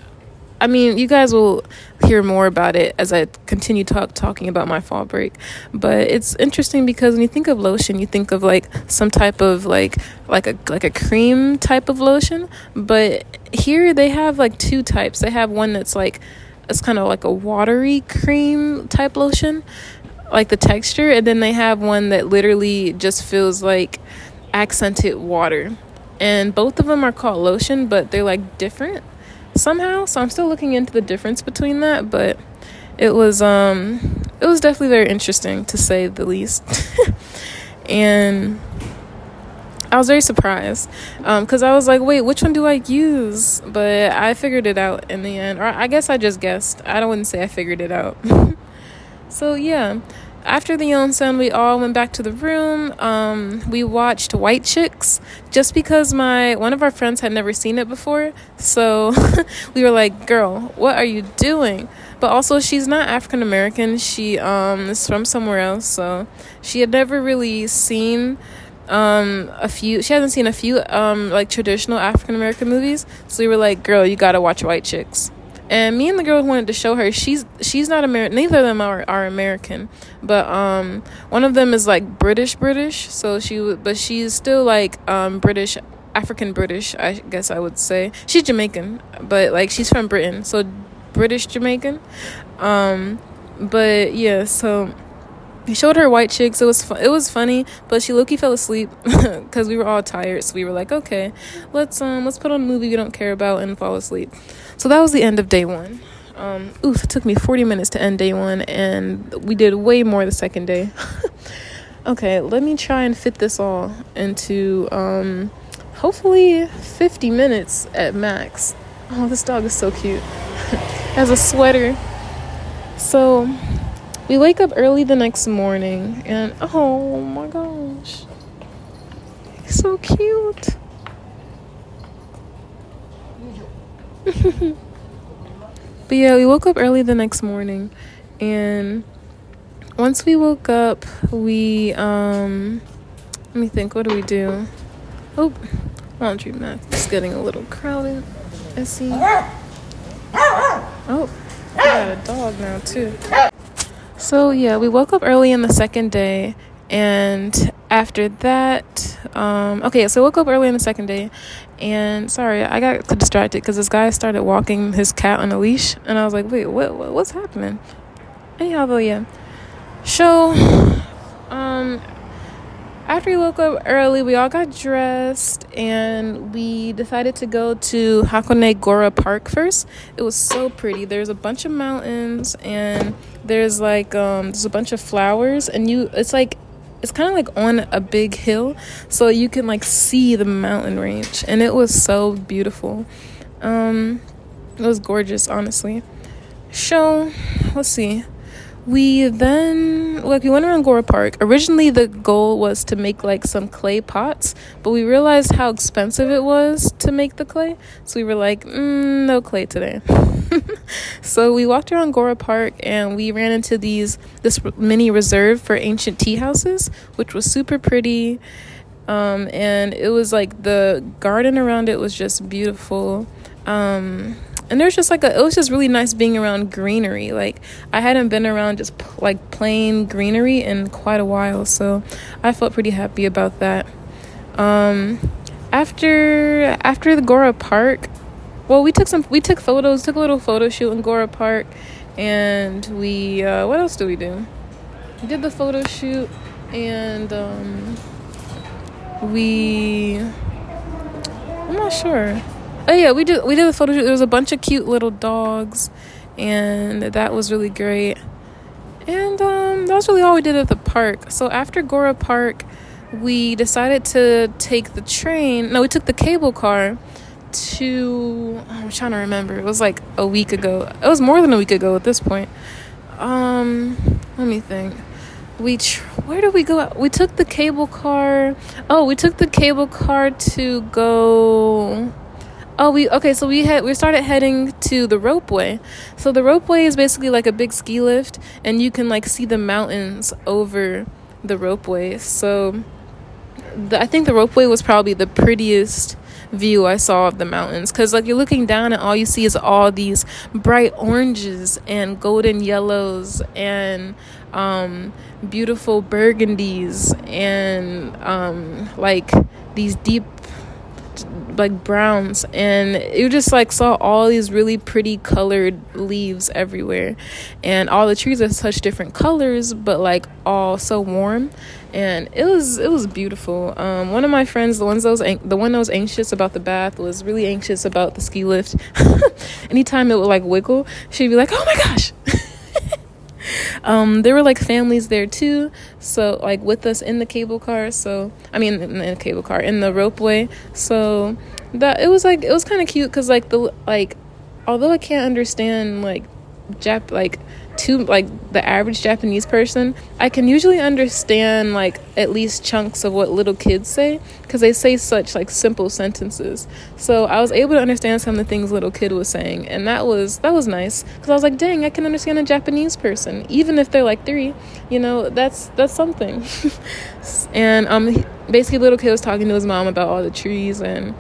I mean, you guys will hear more about it as I continue talk talking about my fall break. But it's interesting because when you think of lotion, you think of like some type of like like a like a cream type of lotion. But here they have like two types. They have one that's like it's kind of like a watery cream type lotion, like the texture, and then they have one that literally just feels like accented water. And both of them are called lotion, but they're like different somehow. So I'm still looking into the difference between that, but it was um it was definitely very interesting to say the least. (laughs) and I was very surprised because um, I was like, wait, which one do I use? But I figured it out in the end. Or I guess I just guessed. I don't wouldn't say I figured it out. (laughs) so yeah, after the onsen, we all went back to the room. Um, we watched White Chicks just because my one of our friends had never seen it before. So (laughs) we were like, "Girl, what are you doing?" But also, she's not African American. She um, is from somewhere else, so she had never really seen um, a few. She hasn't seen a few um, like traditional African American movies. So we were like, "Girl, you gotta watch White Chicks." And me and the girl wanted to show her she's she's not American. Neither of them are, are American, but um, one of them is like British British. So she but she's still like um British African British. I guess I would say she's Jamaican, but like she's from Britain, so British Jamaican. Um, but yeah, so he showed her white chicks. It was fu- it was funny, but she low-key fell asleep (laughs) because we were all tired. So we were like, okay, let's um let's put on a movie we don't care about and fall asleep. So that was the end of day one. Um, oof, it took me 40 minutes to end day one, and we did way more the second day. (laughs) okay, let me try and fit this all into um, hopefully 50 minutes at max. Oh, this dog is so cute. (laughs) Has a sweater. So we wake up early the next morning, and oh my gosh, so cute. (laughs) but yeah, we woke up early the next morning and once we woke up, we um let me think, what do we do? Oh, laundry mat. It's getting a little crowded. I see. Oh, I got a dog now too. So yeah, we woke up early in the second day and after that um okay so woke up early in the second day and sorry i got distracted because this guy started walking his cat on a leash and i was like wait what, what what's happening? Anyhow though yeah. So um after we woke up early we all got dressed and we decided to go to hakone gora park first. It was so pretty. There's a bunch of mountains and there's like um there's a bunch of flowers and you it's like it's kind of like on a big hill so you can like see the mountain range and it was so beautiful um it was gorgeous honestly so let's see we then like we went around Gora Park. Originally the goal was to make like some clay pots, but we realized how expensive it was to make the clay. So we were like, mm, no clay today. (laughs) so we walked around Gora Park and we ran into these this mini reserve for ancient tea houses, which was super pretty. Um, and it was like the garden around it was just beautiful. Um, and there's just like a it was just really nice being around greenery like i hadn't been around just like plain greenery in quite a while so i felt pretty happy about that um after after the gora park well we took some we took photos took a little photo shoot in gora park and we uh what else did we do we did the photo shoot and um we i'm not sure Oh yeah, we did we did a photo shoot. There was a bunch of cute little dogs, and that was really great. And um, that was really all we did at the park. So after Gora Park, we decided to take the train. No, we took the cable car to. I'm trying to remember. It was like a week ago. It was more than a week ago at this point. Um, let me think. We tr- where did we go? We took the cable car. Oh, we took the cable car to go Oh, we okay. So we had we started heading to the ropeway. So the ropeway is basically like a big ski lift, and you can like see the mountains over the ropeway. So the, I think the ropeway was probably the prettiest view I saw of the mountains. Because like you're looking down and all you see is all these bright oranges and golden yellows and um, beautiful burgundies and um, like these deep like browns. And you just like saw all these really pretty colored leaves everywhere. And all the trees are such different colors but like all so warm and it was it was beautiful um, one of my friends the ones that was the one that was anxious about the bath was really anxious about the ski lift (laughs) anytime it would like wiggle she'd be like oh my gosh (laughs) um, there were like families there too, so like with us in the cable car. So I mean, in the cable car in the ropeway. So that it was like it was kind of cute because like the like, although I can't understand like Jap like to like the average Japanese person, I can usually understand like at least chunks of what little kids say because they say such like simple sentences. So I was able to understand some of the things little kid was saying, and that was that was nice because I was like, dang, I can understand a Japanese person even if they're like three. You know, that's that's something. (laughs) and um, basically, little kid was talking to his mom about all the trees and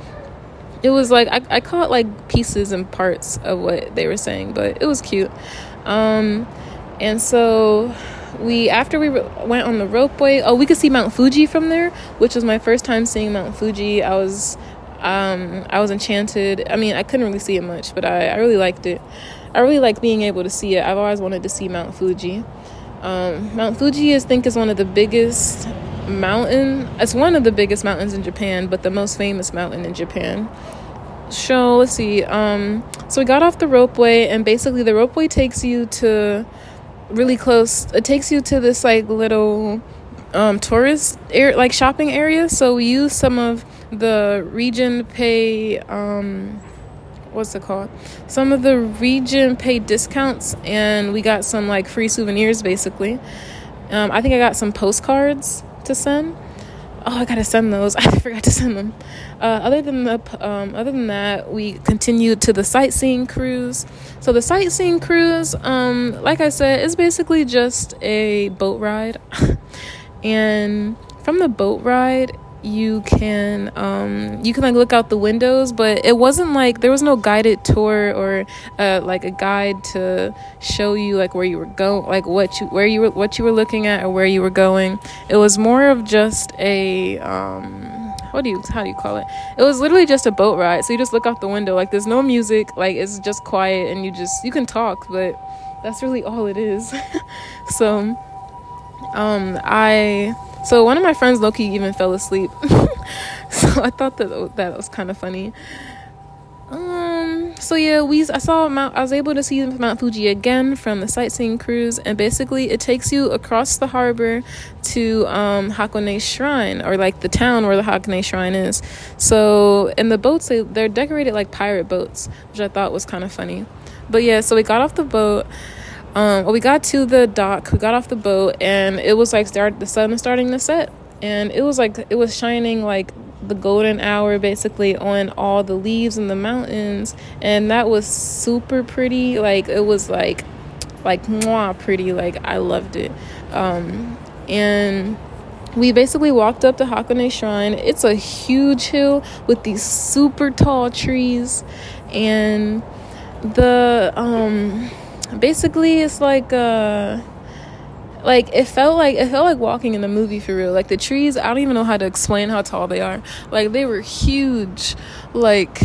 it was like I, I caught like pieces and parts of what they were saying but it was cute um, and so we after we went on the ropeway oh we could see mount fuji from there which was my first time seeing mount fuji. I was um, i was enchanted. I mean i couldn't really see it much but i, I really liked it. I really like being able to see it. I've always wanted to see mount fuji. Um, mount fuji is, think is one of the biggest mountain it's one of the biggest mountains in japan but the most famous mountain in japan so let's see um so we got off the ropeway and basically the ropeway takes you to really close it takes you to this like little um tourist air like shopping area. So we used some of the region pay um what's it called? Some of the region pay discounts and we got some like free souvenirs basically. Um i think i got some postcards to send oh i gotta send those. (laughs) I forgot to send them. Uh, other than the um, other than that we continued to the sightseeing cruise. So the sightseeing cruise um, like i said is basically just a boat ride. (laughs) And from the boat ride you can um you can like look out the windows but it wasn't like there was no guided tour or uh like a guide to show you like where you were going like what you where you were what you were looking at or where you were going. It was more of just a um what do you how do you call it? It was literally just a boat ride so you just look out the window. Like there's no music like it's just quiet and you just you can talk but that's really all it is. (laughs) So um i so one of my friends, Loki, even fell asleep. (laughs) so I thought that that was kind of funny. Um. So yeah, we I saw Mount. I was able to see Mount Fuji again from the sightseeing cruise, and basically it takes you across the harbor to um, Hakone Shrine, or like the town where the Hakone Shrine is. So in the boats, they they're decorated like pirate boats, which I thought was kind of funny. But yeah, so we got off the boat Um, well, we got to the dock, we got off the boat, and it was like start the sun was starting to set, and it was like it was shining like the golden hour basically on all the leaves in the mountains, and that was super pretty. Like it was like like mwah pretty. Like I loved it. Um, and we basically walked up to Hakone Shrine. It's a huge hill with these super tall trees, and the um basically it's like uh like it felt like it felt like walking in the movie for real like the trees i don't even know how to explain how tall they are like they were huge like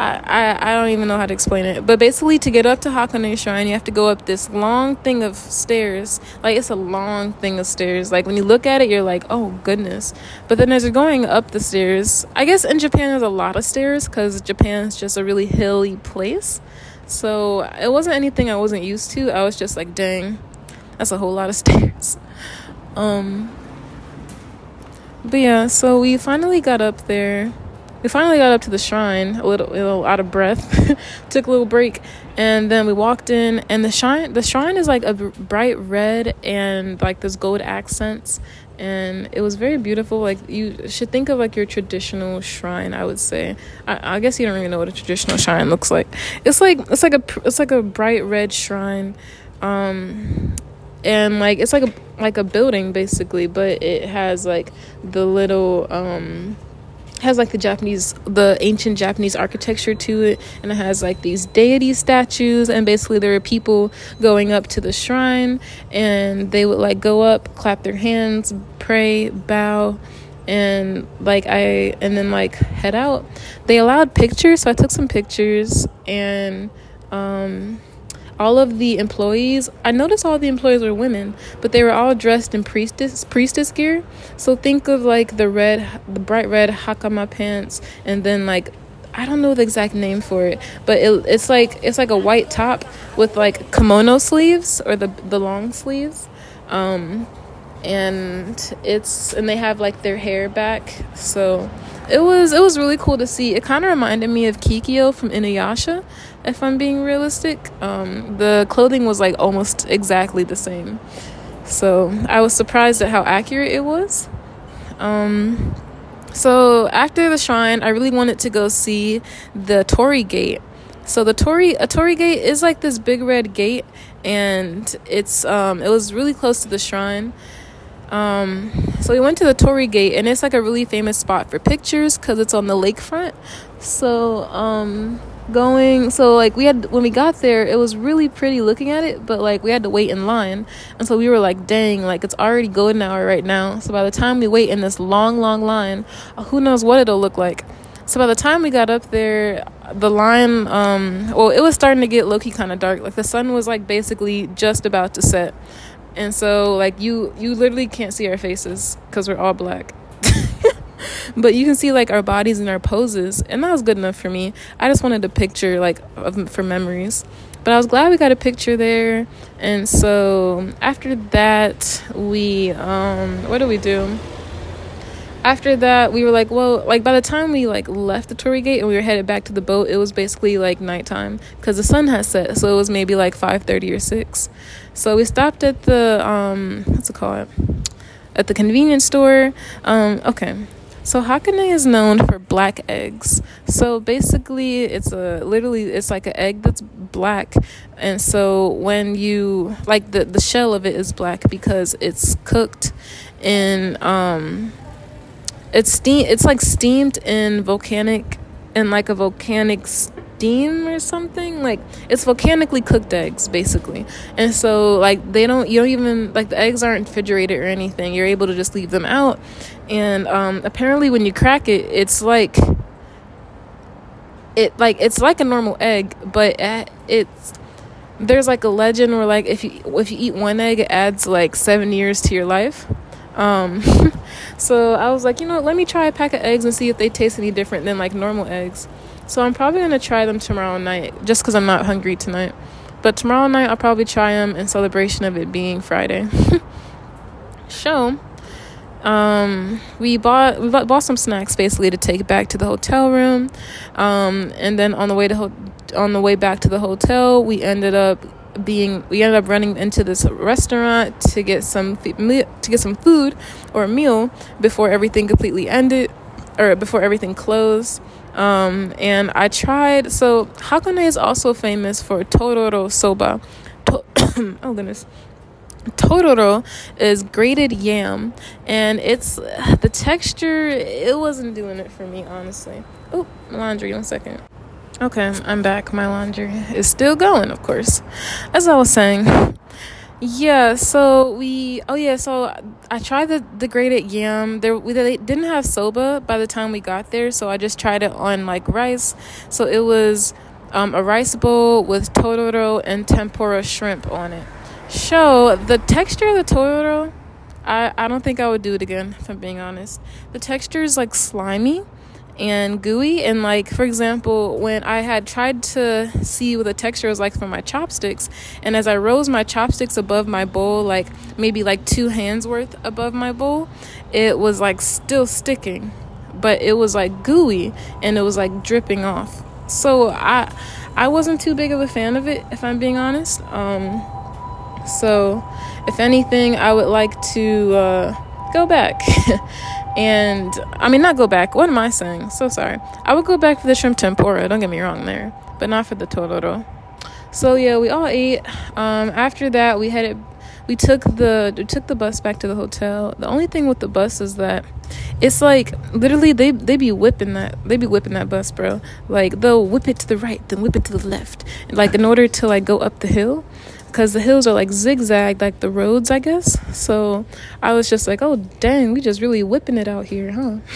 I, I, I don't even know how to explain it. But basically, to get up to Hakone Shrine, you have to go up this long thing of stairs. Like, it's a long thing of stairs. Like, when you look at it, you're like, oh, goodness. But then as you're going up the stairs, I guess in Japan, there's a lot of stairs because Japan's just a really hilly place. So it wasn't anything I wasn't used to. I was just like, dang, that's a whole lot of (laughs) stairs. Um, but yeah, so we finally got up there. We finally got up to the shrine, a little, a little out of breath. (laughs) Took a little break, and then we walked in. And the shrine, the shrine is like a bright red and like this gold accents, and it was very beautiful. Like you should think of like your traditional shrine. I would say. I, I guess you don't even know what a traditional shrine looks like. It's like it's like a it's like a bright red shrine, um, and like it's like a like a building basically, but it has like the little um has like the Japanese, the ancient Japanese architecture to it, and it has like these deity statues. And basically, there are people going up to the shrine, and they would like go up, clap their hands, pray, bow, and like I, and then like head out. They allowed pictures, so I took some pictures, and um all of the employees i noticed all the employees were women but they were all dressed in priestess priestess gear. So think of like the red the bright red hakama pants and then like i don't know the exact name for it but it, it's like it's like a white top with like kimono sleeves or the the long sleeves. Um and it's and they have like their hair back so it was it was really cool to see it kind of reminded me of kikyo from inuyasha if I'm being realistic. Um, the clothing was like almost exactly the same. So I was surprised at how accurate it was. Um, so after the shrine, I really wanted to go see the Torii Gate. So the Torii a Torii Gate is like this big red gate, and it's um, it was really close to the shrine. Um, so we went to the Torii Gate, and it's like a really famous spot for pictures because it's on the lakefront. So um, going so like we had when we got there it was really pretty looking at it but like we had to wait in line. And so we were like dang like it's already golden hour right now. So by the time we wait in this long long line uh, who knows what it'll look like. So by the time we got up there the line um well it was starting to get low-key kind of dark. Like the sun was like basically just about to set and so like you you literally can't see our faces because we're all black. (laughs) But you can see like our bodies and our poses and that was good enough for me. I just wanted a picture like of, for memories. But i was glad we got a picture there. And so after that we um what do we do after that we were like well like by the time we like left the Torii gate and we were headed back to the boat it was basically like nighttime because the sun had set so it was maybe like 5.30 or 6 so we stopped at the um what's it called? At the convenience store. Um okay. So Hakone is known for black eggs. So basically, it's a literally it's like an egg that's black, and so when you like the the shell of it is black because it's cooked in um it's steam it's like steamed in volcanic in like a volcanic steam or something like it's volcanically cooked eggs basically. And so like they don't you don't even like the eggs aren't refrigerated or anything. You're able to just leave them out. And um, apparently when you crack it it's like it like it's like a normal egg but it's there's like a legend where like if you if you eat one egg it adds like seven years to your life um (laughs) so i was like you know let me try a pack of eggs and see if they taste any different than like normal eggs. So i'm probably gonna try them tomorrow night just because i'm not hungry tonight. But tomorrow night i'll probably try them in celebration of it being friday. (laughs) So, um, we bought we bought, bought some snacks basically to take back to the hotel room, um, and then on the way to ho- on the way back to the hotel, we ended up being we ended up running into this restaurant to get some to get some food or a meal before everything completely ended or before everything closed. Um, and I tried. So Hakone is also famous for tororo soba. To- (coughs) oh goodness. Tororo is grated yam, and it's the texture. It wasn't doing it for me, honestly. Oh, laundry. One second. Okay, I'm back. My laundry is still going, of course. As I was saying, yeah. So we. Oh yeah. So I tried the the grated yam. There we they didn't have soba by the time we got there, so I just tried it on like rice. So it was um, a rice bowl with tororo and tempura shrimp on it. So the texture of the tororo, I I don't think I would do it again. If I'm being honest, the texture is like slimy and gooey. And like for example when i had tried to see what the texture was like for my chopsticks and as i rose my chopsticks above my bowl like maybe like two hands worth above my bowl it was like still sticking. But it was like gooey and it was like dripping off. So i i wasn't too big of a fan of it if i'm being honest. Um so if anything i would like to uh go back (laughs) And I mean, not go back. What am I saying? So sorry. I would go back for the shrimp tempura. Don't get me wrong there, but not for the tororo. So yeah, we all ate. Um, after that, we headed. We took the we took the bus back to the hotel. The only thing with the bus is that it's like literally they they be whipping that they be whipping that bus, bro. Like they'll whip it to the right, then whip it to the left, like in order to like go up the hill because the hills are like zigzag like the roads i guess. So i was just like oh dang we just really whipping it out here huh? (laughs)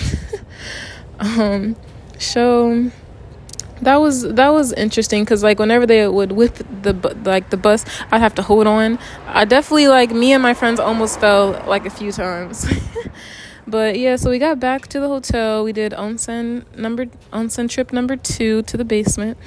Um so that was that was interesting because like whenever they would whip the like the bus i'd have to hold on. I definitely like me and my friends almost fell like a few times. (laughs) But yeah so we got back to the hotel. We did onsen number onsen trip number two to the basement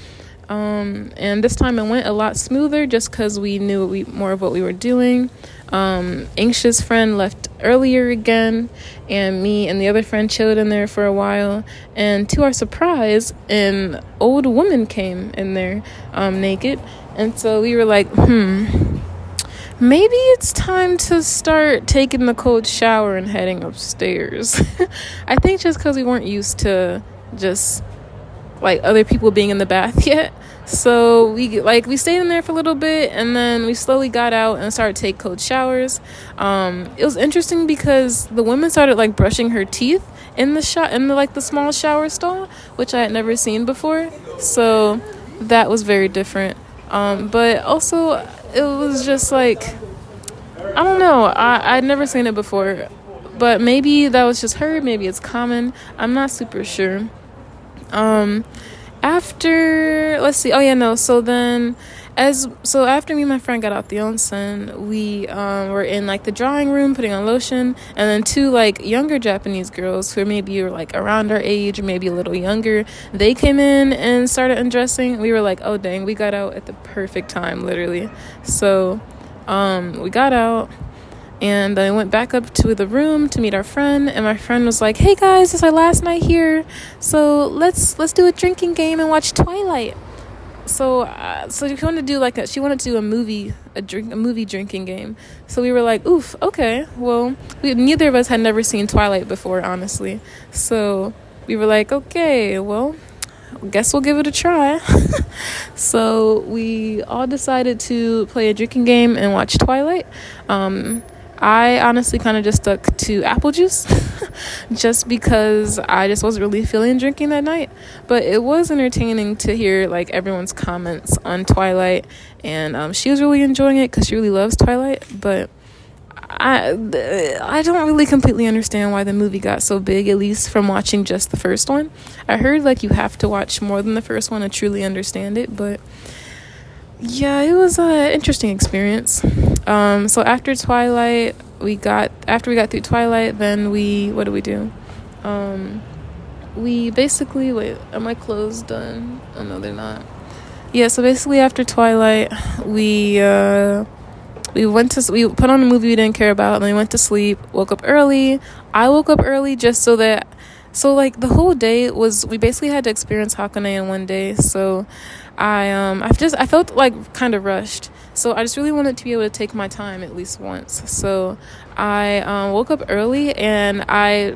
um, and this time it went a lot smoother just because we knew we, more of what we were doing. Um, anxious friend left earlier again, and me and the other friend chilled in there for a while. And to our surprise, an old woman came in there um, naked. And so we were like, hmm, maybe it's time to start taking the cold shower and heading upstairs. (laughs) I think just because we weren't used to just like other people being in the bath (laughs) yet. So we like we stayed in there for a little bit and then we slowly got out and started take cold showers. Um, it was interesting because the woman started like brushing her teeth in the shot in the like the small shower stall, which I had never seen before. So that was very different. Um, but also it was just like I don't know. I I'd never seen it before. But maybe that was just her, maybe it's common. I'm not super sure. Um, after let's see, oh yeah, no. So then, as so after me and my friend got out the onsen, we um were in like the drawing room putting on lotion, and then two like younger Japanese girls who maybe were like around our age, maybe a little younger, they came in and started undressing. We were like, oh dang, we got out at the perfect time, literally. So, um, we got out and I went back up to the room to meet our friend and my friend was like hey guys it's our last night here so let's let's do a drinking game and watch twilight. So uh, so she wanted to do like a, she wanted to do a movie a drink a movie drinking game. So we were like oof okay well we, neither of us had never seen twilight before honestly. So we were like okay well guess we'll give it a try. (laughs) So we all decided to play a drinking game and watch twilight. Um, I honestly kind of just stuck to apple juice (laughs) just because I just wasn't really feeling drinking that night. But it was entertaining to hear like everyone's comments on Twilight, and um, she was really enjoying it because she really loves Twilight. But I I don't really completely understand why the movie got so big, at least from watching just the first one. I heard like you have to watch more than the first one to truly understand it, but yeah, it was an interesting experience. Um, so after Twilight, we got after we got through Twilight, then we what do we do? Um, we basically wait. Are my clothes done? Oh no, they're not. Yeah, so basically after Twilight, we uh, we went to we put on a movie we didn't care about, and then we went to sleep. Woke up early. I woke up early just so that so like the whole day was we basically had to experience Hakone in one day. So I um I just I felt like kind of rushed. So I just really wanted to be able to take my time at least once. So I um, woke up early and I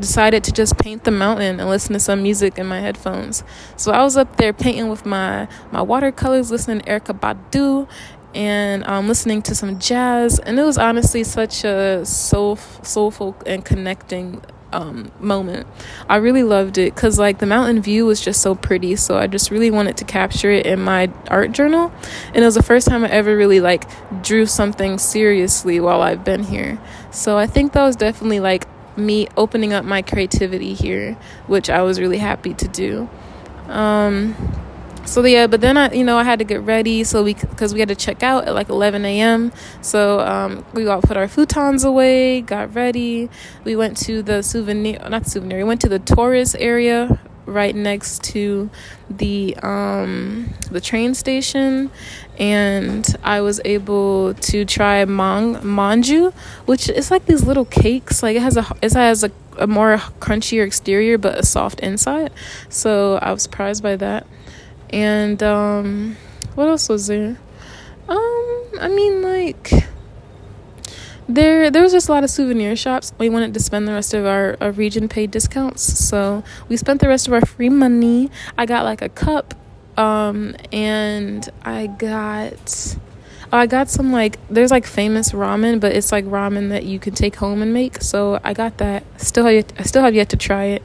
decided to just paint the mountain and listen to some music in my headphones. So I was up there painting with my my watercolors, listening to Erykah Badu and um, listening to some jazz and it was honestly such a soul, soulful and connecting um, moment. I really loved it because like the mountain view was just so pretty. So I just really wanted to capture it in my art journal, and it was the first time I ever really like drew something seriously while I've been here. So I think that was definitely like me opening up my creativity here, which I was really happy to do. Um, so yeah but then i you know i had to get ready so we because we had to check out at like 11 a.m so um, we all put our futons away got ready. We went to the souvenir not souvenir we went to the tourist area right next to the um the train station. And I was able to try mang manju which is like these little cakes. Like it has a it has a, a more crunchier exterior but a soft inside. So I was surprised by that and um, what else was there? Um, I mean, like there there was just a lot of souvenir shops. We wanted to spend the rest of our, our region paid discounts, so we spent the rest of our free money. I got like a cup, um, and I got. I got some like there's like famous ramen, but it's like ramen that you can take home and make. So I got that. Still have I still have yet to try it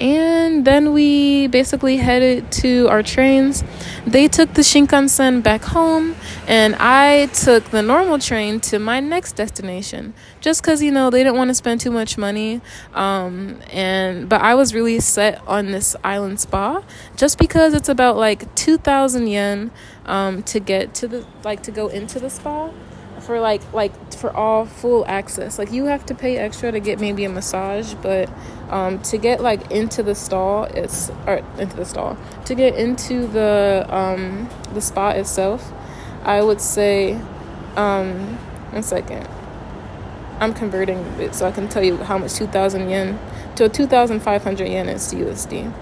and then we basically headed to our trains. They took the Shinkansen back home, and I took the normal train to my next destination. Just because you know they didn't want to spend too much money, um, and but I was really set on this island spa, just because it's about like two thousand yen um, to get to the like to go into the spa for like like for all full access. Like you have to pay extra to get maybe a massage but um, to get like into the stall it's or into the stall to get into the um, the spa itself i would say um, one second. I'm converting it so i can tell you how much 2000 yen to 2500 yen is to usd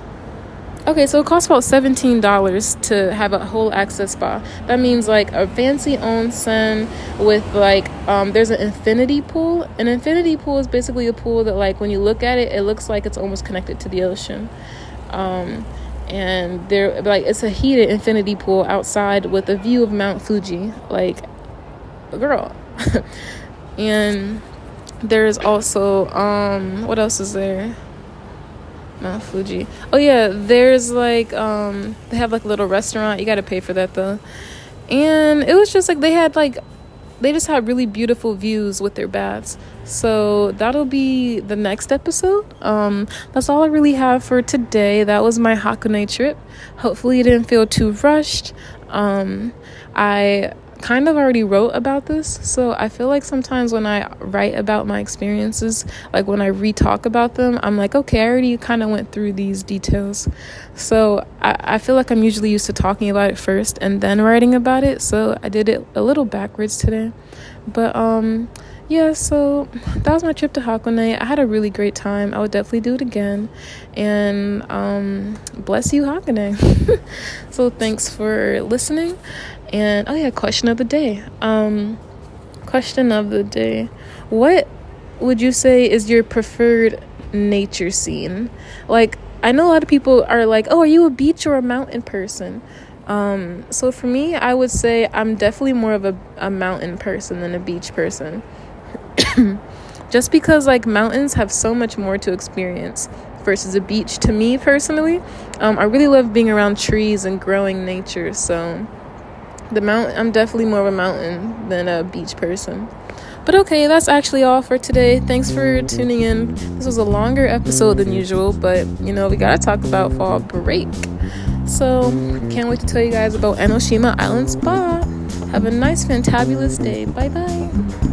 Okay, so it costs about seventeen dollars to have a whole access spa. That means like a fancy onsen with like um, there's an infinity pool. An infinity pool is basically a pool that like when you look at it, it looks like it's almost connected to the ocean. Um, and there like it's a heated infinity pool outside with a view of Mount Fuji. Like, girl, (laughs) and there's also um, what else is there? Mount Fuji. Oh yeah, there's like um they have like a little restaurant. You got to pay for that though. And it was just like they had like they just had really beautiful views with their baths. So that'll be the next episode. Um that's all I really have for today. That was my Hakone trip. Hopefully it didn't feel too rushed. Um I kind of already wrote about this. So I feel like sometimes when I write about my experiences, like when I re talk about them, I'm like, okay, I already kind of went through these details. So I, I feel like I'm usually used to talking about it first and then writing about it. So I did it a little backwards today. But, um, yeah, so that was my trip to Hakone. I had a really great time. I would definitely do it again. And um, bless you, Hakone. (laughs) so thanks for listening. And oh yeah, question of the day. Um, question of the day. What would you say is your preferred nature scene? Like I know a lot of people are like, "Oh, are you a beach or a mountain person?" Um, so for me, I would say I'm definitely more of a, a mountain person than a beach person. (coughs) Just because like mountains have so much more to experience versus a beach to me personally. Um, I really love being around trees and growing nature, so the mountain i'm definitely more of a mountain than a beach person. But okay that's actually all for today. Thanks for tuning in. This was a longer episode than usual but you know we gotta talk about fall break. So can't wait to tell you guys about enoshima island spa. Have a nice fantabulous day. Bye bye